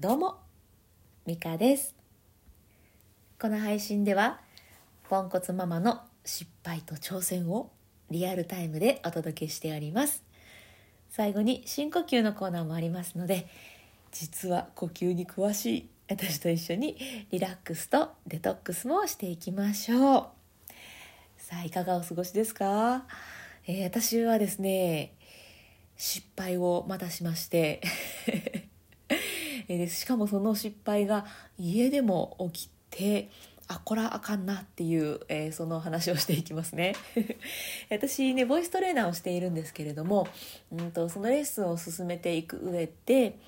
どうもミカです。この配信ではポンコツママの失敗と挑戦をリアルタイムでお届けしております。最後に深呼吸のコーナーもありますので実は呼吸に詳しい私と一緒にリラックスとデトックスもしていきましょう。さあいかがお過ごしですか、えー、私はですね失敗をまたしましてえしかもその失敗が家でも起きてあこらあかんなっていう、えー、その話をしていきますね。私ねボイストレーナーをしているんですけれども、うんと、そのレッスンを進めていく上で、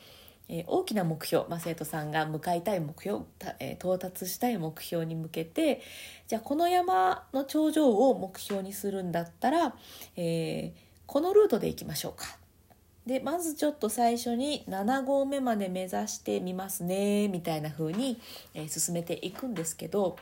えー、大きな目標、まあ、生徒さんが向かいたい目標た、えー、到達したい目標に向けてじゃあこの山の頂上を目標にするんだったら、えこのルートで行きましょうか。でまずちょっと最初に7合目まで目指してみますねみたいな風に、えー、進めていくんですけど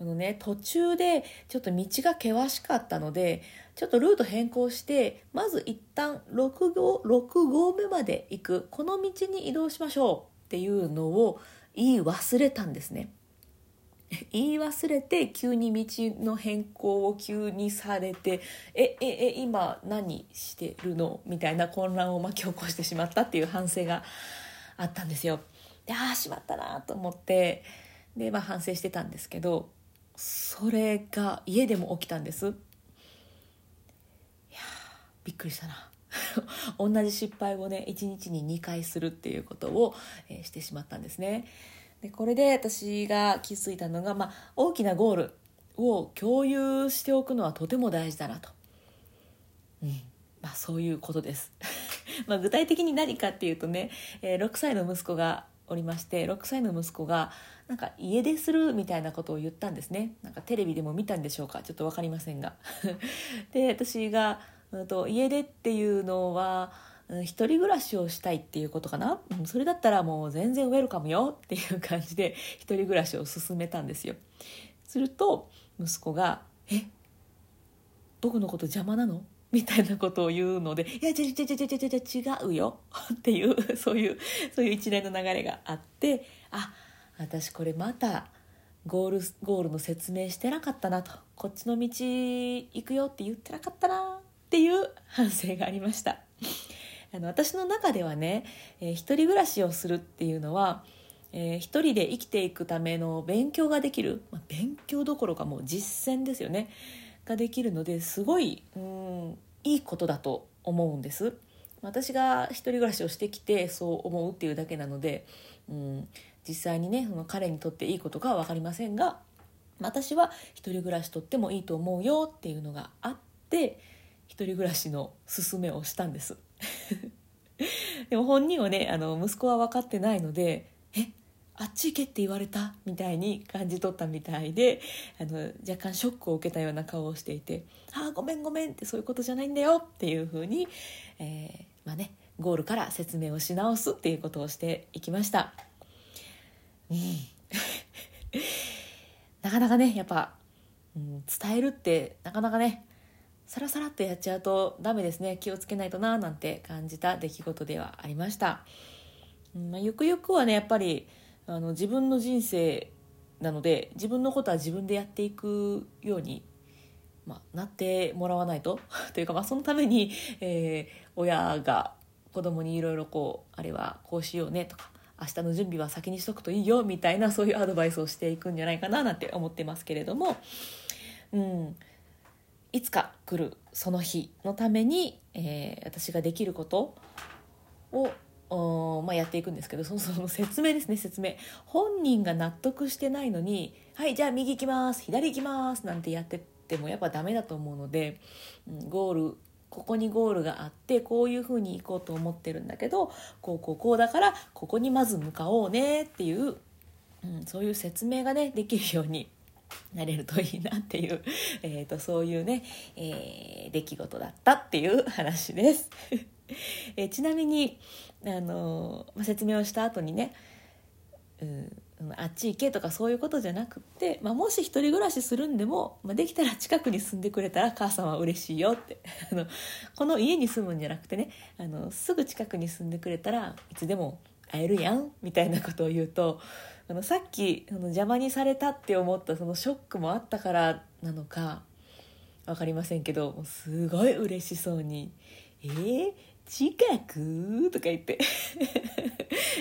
あのね途中でちょっと道が険しかったのでちょっとルート変更してまず一旦6合 ,6 合目まで行くこの道に移動しましょうっていうのを言い忘れたんですね。言い忘れて急に道の変更を急にされてえええ今何してるの？みたいな混乱を巻き起こしてしまったっていう反省があったんですよ。でああしまったなと思ってで、まあ、反省してたんですけどそれが家でも起きたんです。いやびっくりしたな。同じ失敗をね1日に2回するっていうことを、えー、してしまったんですね。でこれで私が気づいたのが、まあ、大きなゴールを共有しておくのはとても大事だなと、うん。まあ、そういうことです。まあ具体的に何かっていうとね、えー、6歳の息子がおりまして6歳の息子がなんか家出するみたいなことを言ったんですね。なんかテレビでも見たんでしょうか？ちょっと分かりませんが。で私が、うんと、家出っていうのは一人暮らしをしたいっていうことかな、うん、それだったらもう全然ウェルカムよっていう感じで一人暮らしを進めたんですよ。すると息子が「え？僕のこと邪魔なの?」みたいなことを言うので「いや違う違う違う違う違うよ」っていうそういうそういう一連の流れがあってあ私これまたゴールゴールの説明してなかったなと。こっちの道行くよって言ってなかったなっていう反省がありました。あの私の中ではね、えー、一人暮らしをするっていうのは、えー、一人で生きていくための勉強ができる、まあ、勉強どころかもう実践ですよね。ができるのですごいうんいいことだと思うんです。私が一人暮らしをしてきてそう思うっていうだけなので、うん、実際にねその彼にとっていいことかは分かりませんが私は一人暮らしとってもいいと思うよっていうのがあって一人暮らしの勧めをしたんです。でも本人はねあの息子は分かってないので「えあっち行けって言われた」みたいに感じ取ったみたいであの若干ショックを受けたような顔をしていて「ああごめんごめん」ってそういうことじゃないんだよっていうふうに、えー、まあねゴールから説明をし直すっていうことをしていきました。うん なかなかねやっぱ、うん、伝えるってなかなかねサラサラってやっちゃうとダメですね。気をつけないとななんて感じた出来事ではありました、うんまあ、ゆくゆくはねやっぱりあの自分の人生なので自分のことは自分でやっていくように、まあ、なってもらわないと。というか、まあ、そのために、えー、親が子供にいろいろこうあれはこうしようねとか明日の準備は先にしとくといいよみたいなそういうアドバイスをしていくんじゃないかななんて思ってますけれども。うん。いつか来るその日のために、えー、私ができることを、まあ、やっていくんですけどその その説明ですね説明。本人が納得してないのに「はいじゃあ右行きます左行きます」なんてやってってもやっぱダメだと思うので、うん、ゴールここにゴールがあってこういうふうに行こうと思ってるんだけどこうこうこうだからここにまず向かおうねっていう、うん、そういう説明がねできるようになれるといいなっていう、えーと、そういうね、えー、出来事だったっていう話です。え、ちなみに、あのま、説明をした後にね、うん、あっち行けとかそういうことじゃなくって、まあ、もし一人暮らしするんでも、まあ、できたら近くに住んでくれたら母さんは嬉しいよって あのこの家に住むんじゃなくてねあのすぐ近くに住んでくれたらいつでも会えるやんみたいなことを言うとあのさっきあの邪魔にされたって思ったそのショックもあったからなのか分かりませんけどすごい嬉しそうに「えー、近く?」とか言って。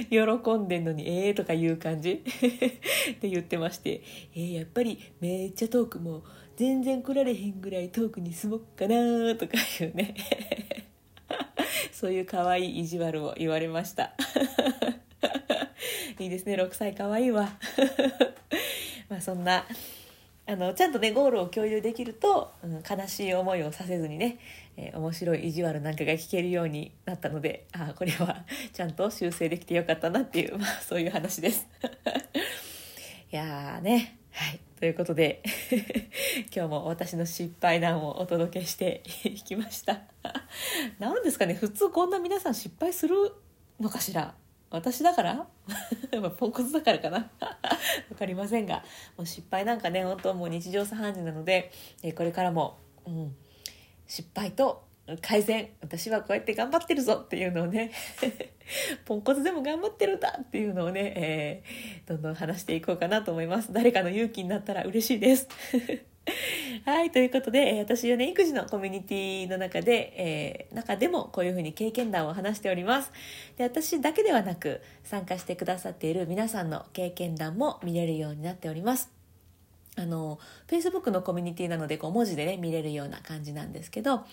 喜んでんのに「えー」とか言う感じ。って言ってまして「えー、やっぱりめっちゃ遠くも全然来られへんぐらい遠くに住もっかな」とかいうね。そういう可愛い意地悪を言われました。いいですね。6歳可愛いわ。まあそんなあのちゃんとねゴールを共有できると、うん、悲しい思いをさせずにね、えー、面白い意地悪なんかが聞けるようになったのであこれは ちゃんと修正できてよかったなっていう、まあ、そういう話です。いやーね。はい。ということで今日も私の失敗談をお届けしていきました。何ですかね。普通こんな皆さん失敗するのかしら？私だから？ポンコツだからかな？分かりませんがもう失敗なんかね本当もう日常茶飯事なので、えこれからも、うん、失敗と改善私はこうやって頑張ってるぞっていうのをね ポンコツでも頑張ってるんだっていうのをね、えー、どんどん話していこうかなと思います。誰かの勇気になったら嬉しいです。はい、ということで、私はね、育児のコミュニティの中で、えー、中でもこういうふうに経験談を話しております。で、私だけではなく、参加してくださっている皆さんの経験談も見れるようになっております。あの、Facebook のコミュニティなので、こう文字でね、見れるような感じなんですけど、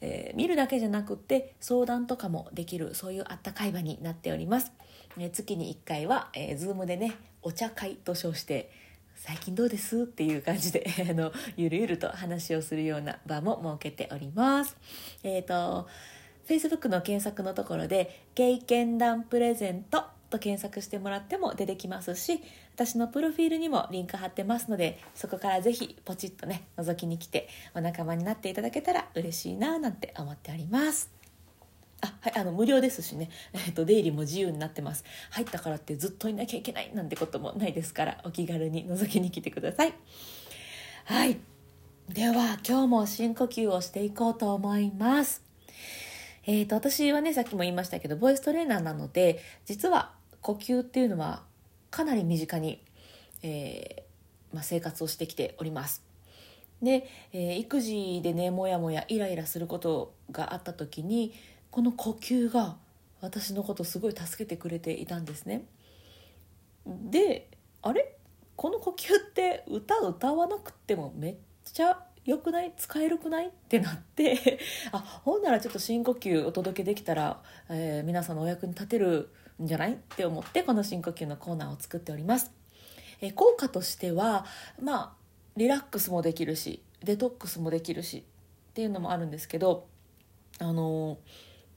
えー、見るだけじゃなくって相談とかもできるそういうあったかい場になっております、え月に1回は、えー、Zoom でねお茶会と称して最近どうです？っていう感じで あのゆるゆると話をするような場も設けております。えっ、ー、と Facebook の検索のところで「経験談プレゼント」と検索してもらっても出てきますし私のプロフィールにもリンク貼ってますのでそこからぜひポチッとね覗きに来てお仲間になっていただけたら嬉しいななんて思っております。あはいあの無料ですしね、えっと、出入りも自由になってます。入ったからってずっといなきゃいけないなんてこともないですからお気軽に覗きに来てください。はい。では今日も深呼吸をしていこうと思います。えーと、私はねさっきも言いましたけどボイストレーナーなので実は呼吸っていうのはかなり身近に、えー、まあ、生活をしてきております。で、えー、育児でねもやもやイライラすることがあった時にこの呼吸が私のことすごい助けてくれていたんですね。であれ？この呼吸って歌歌わなくてもめっちゃよくない？使えるくない？ってなって。あほんならちょっと深呼吸お届けできたら、えー、皆さんのお役に立てるんじゃない？って思ってこの深呼吸のコーナーを作っております。え効果としてはまあリラックスもできるしデトックスもできるしっていうのもあるんですけどあの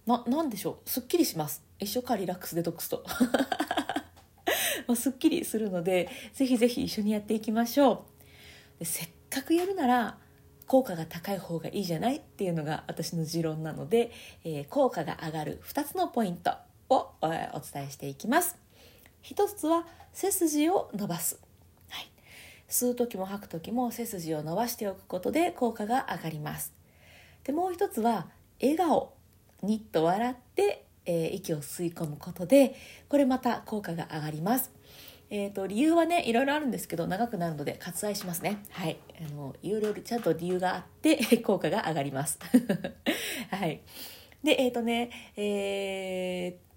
ななんでしょう？すっきりします。一緒かリラックスデトックスと。まあ、すっきりするのでぜひぜひ一緒にやっていきましょう。せっかくやるなら効果が高い方がいいじゃない？っていうのが私の持論なので、えー、効果が上がる2つのポイントをお伝えしていきます。一つは背筋を伸ばす、はい、吸う時も吐く時も背筋を伸ばしておくことで効果が上がります。でもう一つは笑顔。にっと笑って、えー、息を吸い込むことでこれまた効果が上がります。えーと、理由はねいろいろあるんですけど長くなるので割愛しますね。はい。あのいろいろちゃんと理由があって 効果が上がります。はい。でえっ、ー、とねえー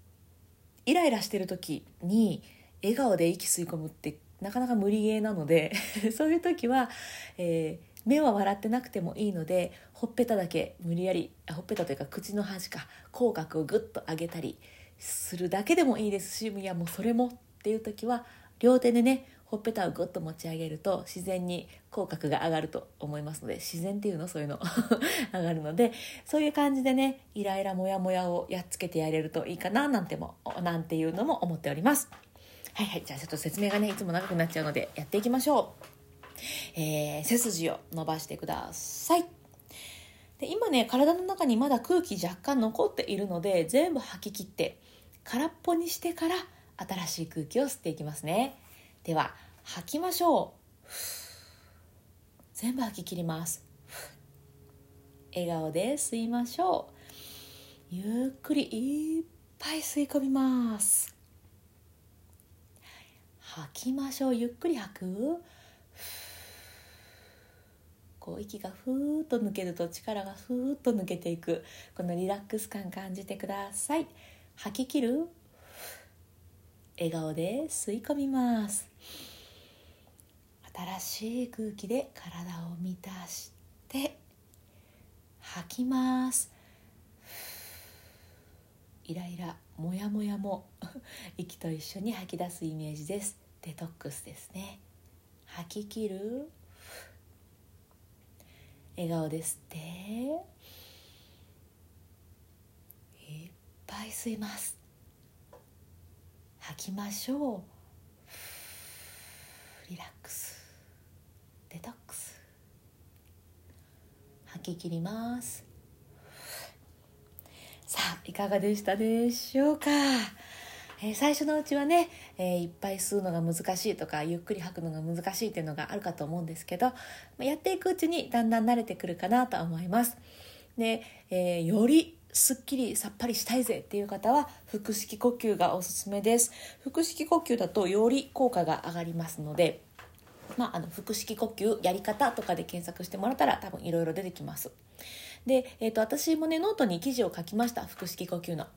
イライラしてる時に笑顔で息吸い込むってなかなか無理ゲーなので そういう時は、えー、目は笑ってなくてもいいのでほっぺただけ無理やりほっぺたというか口の端か口角をグッと上げたりするだけでもいいですしいやもうそれもっていう時は両手でねほっぺたをグッと持ち上げると自然に口角が上がると思いますので自然っていうの？そういうの？上がるのでそういう感じでねイライラモヤモヤをやっつけてやれるといいかななんてもなんていうのも思っております。はいはいじゃあちょっと説明がねいつも長くなっちゃうのでやっていきましょう、えー、背筋を伸ばしてください。で今ね体の中にまだ空気若干残っているので全部吐き切って空っぽにしてから新しい空気を吸っていきますね。では吐きましょう。全部吐き切ります。笑顔で吸いましょう。ゆっくりいっぱい吸い込みます。吐きましょう。ゆっくり吐く。こう息がふーっと抜けると力がふーっと抜けていくこのリラックス感感じてください。吐き切る？笑顔で吸い込みます。新しい空気で体を満たして吐きます。イライラモヤモヤも 息と一緒に吐き出すイメージです。デトックスですね。吐き切る？笑顔で吸って。いっぱい吸います。吐きましょう。リラックス。デトックス。吐き切ります。さあいかがでしたでしょうか、えー、最初のうちはね、えー、いっぱい吸うのが難しいとかゆっくり吐くのが難しいっていうのがあるかと思うんですけどやっていくうちにだんだん慣れてくるかなと思います。で、えー、よりすっきりさっぱりしたいぜっていう方は腹式呼吸がおすすめです。腹式呼吸だとより効果が上がりますのでまあ、あの腹式呼吸やり方とかで検索してもらったら多分いろいろ出てきます。で、えーと、私もねノートに記事を書きました腹式呼吸の。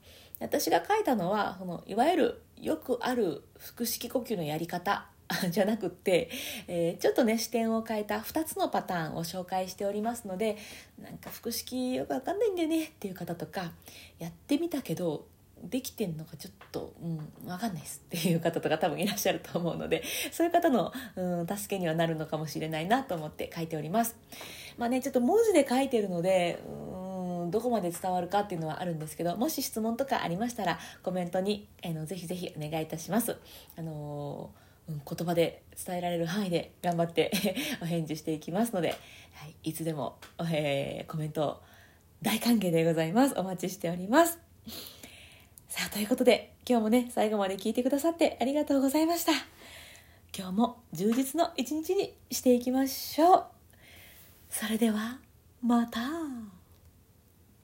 私が書いたのはそのいわゆるよくある腹式呼吸のやり方じゃなくって、えー、ちょっとね視点を変えた2つのパターンを紹介しておりますのでなんか腹式よくわかんないんだよねっていう方とかやってみたけどできてんのかちょっと、うん、分かんないですっていう方とか多分いらっしゃると思うのでそういう方の、うん、助けにはなるのかもしれないなと思って書いております。まあねちょっと文字で書いてるのでうんどこまで伝わるかっていうのはあるんですけどもし質問とかありましたらコメントにあのぜひぜひお願いいたします。あのー言葉で伝えられる範囲で 頑張って お返事していきますので、はい、いつでも、えー、コメント大歓迎でございます。お待ちしております。さあということで今日もね最後まで聞いてくださってありがとうございました。今日も充実の一日にしていきましょう。それではまた。